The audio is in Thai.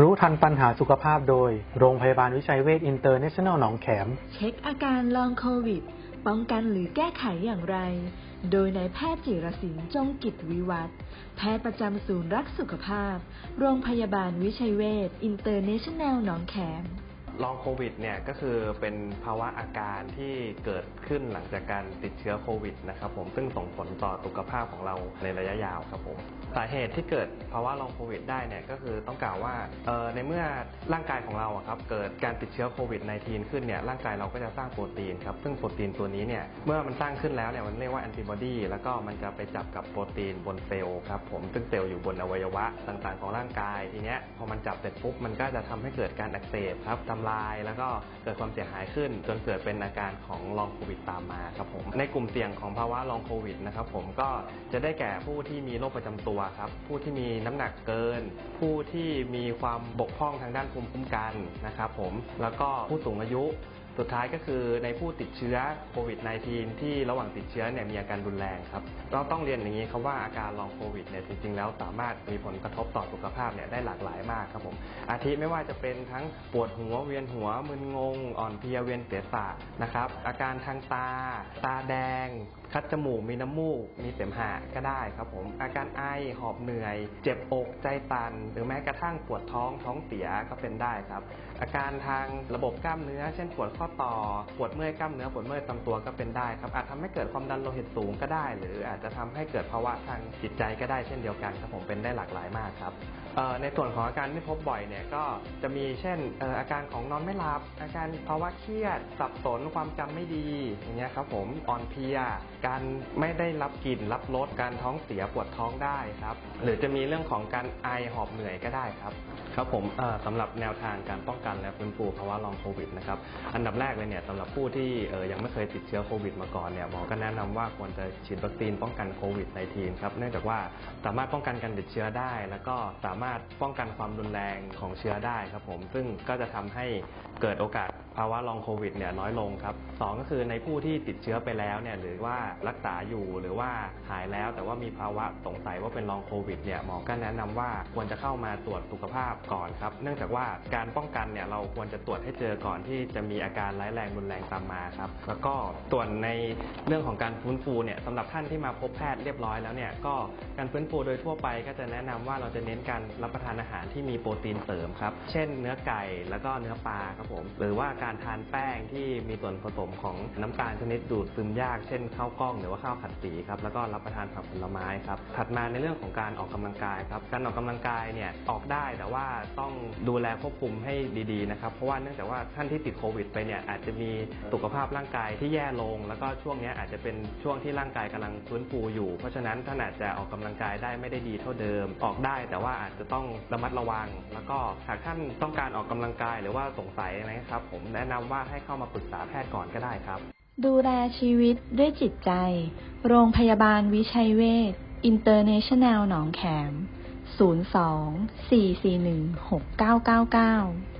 รู้ทันปัญหาสุขภาพโดย โรงพยาบาลวิชัยเวชอินเตอร์เนชั่นแนลหนองแขม เช็คอาการ Long COVID ป้องกันหรือแก้ไขอย่างไร โดยนายแพทย์จิรศิลป์จงกิจวิวัฒน์แพทย์ประจำศูนย์รักสุขภาพ โรงพยาบาลวิชัยเวชอินเตอร์เนชั่นแนลหนองแขม Long COVID เนี่ยก็คือเป็นภาวะอาการที่เกิดขึ้นหลังจากการติดเชื้อโควิดนะครับผมซึ่งส่งผลต่อสุขภาพของเราในระยะยาวครับผมสาเหตุที่เกิดภาวะลองโควิดได้เนี่ยก็คือต้องกล่าวว่าเออในเมื่อร่างกายของเราครับเกิดการติดเชื้อโควิด -19 ขึ้นเนี่ยร่างกายเราก็จะสร้างโปรตีนครับซึ่งโปรตีนตัวนี้เนี่ยเมื่อมันสร้างขึ้นแล้วเนี่ยมันเรียกว่าแอนติบอดีแล้วก็มันจะไปจับกับโปรตีนบนเซลล์ครับผมซึ่งเซลล์อยู่บนอวัยวะต่างๆ ของร่างกายทีเนี้ยพอมันจับเสร็จปุ๊บมันก็จะทำให้เกิดการอักเสบครับทำลาย แล้วก็เกิดความเสียหายขึ้น จนเกิดเป็นอาการของลองโควิดตามมาครับผมในกลุ่มเสี่ยงของภาวะลองโควิดนะครับผมก็จะได้แก่ผู้ที่มีโรคประจำตัวครับผู้ที่มีน้ำหนักเกิน ผู้ที่มีความบกพร่องทางด้านภูมิคุ้มกันนะครับผมแล้วก็ผู้สูงอายุ สุดท้ายก็คือในผู้ติดเชื้อโควิด -19 ที่ระหว่างติดเชื้อเนี่ยมีอาการรุนแรงครับเราต้องเรียนอย่างนี้ครับว่าอาการลองโควิดเนี่ยจริงๆแล้วสามารถมีผลกระทบต่อสุขภาพเนี่ยได้หลากหลายมากครับผมอาทิไม่ว่าจะเป็นทั้งปวดหัวเวียนหัวมึนงง อ่อนเพลียเวียนเสียสะนะครับอาการทางตา ตาแดง คัดจมูกมีน้ำมูก มีเสมหะก็ได้ครับผม อาการไอหอบเหนื่อย เจ็บอกใจตัน หรือแม้กระทั่งปวดท้องท้องเสียก็เป็นได้ครับ อาการทางระบบกล้ามเนื้อ เช่นปวดข้อต่อ ปวดเมื่อยกล้ามเนื้อปวดเมื่อยตามตัวก็เป็นได้ครับ อาจทำให้เกิดความดันโลหิตสูงก็ได้ หรืออาจจะทำให้เกิดภาวะทางจิตใจก็ได้เช่นเดียวกันครับผมเป็นได้หลากหลายมากครับในส่วนของอาการที่พบบ่อยเนี่ยก็จะมีเช่นเอ่ออาการของนอนไม่หลับ อาการภาวะเครียดสับสนความจำไม่ดีอย่างเงี้ยครับผมอ่อนเพลียการไม่ได้รับกลิ่นรับรสการท้องเสียปวดท้องได้ครับ หรือจะมีเรื่องของการไอหอบเหนื่อยก็ได้ครับ ครับผมสำหรับแนวทางการป้องกันและฟื้นฟูภาวะลองโควิดนะครับอันดับแรกเลยเนี่ยสำหรับผู้ที่ยังไม่เคยติดเชื้อโควิดมาก่อนเนี่ยหมอก็แนะนำว่าควรจะฉีดวัคซีนป้องกันโควิด -19 ครับเนื่องจากว่าสามารถป้องกันการติดเชื้อได้ แล้วก็สามารถป้องกันความรุนแรงของเชื้อได้ครับผมซึ่งก็จะทำให้เกิดโอกาสภาวะลองโควิดเนี่ยน้อยลงครับสองก็คือในผู้ที่ติดเชื้อไปแล้วเนี่ยหรือว่ารักษาอยู่หรือว่าหายแล้วแต่ว่ามีภาวะสงสัยว่าเป็นลองโควิดเนี่ยหมอก็แนะนำว่าควรจะเข้ามาตรวจสุขภาพก่อนครับเนื่องจากว่าการป้องกันเนี่ยเราควรจะตรวจให้เจอก่อนที่จะมีอาการร้ายแรงรุนแรงตามมาครับแล้วก็ส่วนในเรื่องของการฟื้นฟูเนี่ยสำหรับท่านที่มาพบแพทย์เรียบร้อยแล้วเนี่ยก็การฟื้นฟูโดยทั่วไปก็จะแนะนำว่าเราจะเน้นการรับประทานอาหารที่มีโปรตีนเสริมครับเช่น เนื้อไก่แล้วก็เนื้อปลาครับผมหรือว่าการทานแป้งที่มีส่วนผสมของน้ำตาลชนิดดูดซึมยาก เช่นข้าวกล้องหรือว่าข้าวขัดสีครับแล้วก็รับประทานผักผลไม้ครับถัดมาในเรื่องของการออกกำลังกายครับการออกกำลังกายเนี่ยออกได้แต่ว่าต้องดูแลควบคุมให้ดีๆนะครับเพราะว่าเนื่องจากว่าท่านที่ติดโควิดไปเนี่ยอาจจะมีสุขภาพร่างกายที่แย่ลง แล้วก็ช่วงเนี้ยอาจจะเป็นช่วงที่ร่างกายกำลังฟื้นฟูอยู่ เพราะฉะนั้นท่านอาจจะออกกำลังกายได้ไม่ได้ดีเท่าเดิม ออกได้แต่ว่าอาจจะต้องระมัดระวัง แล้วก็หากท่านต้องการออกกำลังกายหรือว่าสงสัยอะไรนะครับผมแนะนำว่าให้เข้ามาปรึกษาแพทย์ก่อนก็ได้ครับ ดูแลชีวิตด้วยจิตใจ โรงพยาบาลวิชัยเวชอินเตอร์เนชั่นแนลหนองแขม 02 441 6999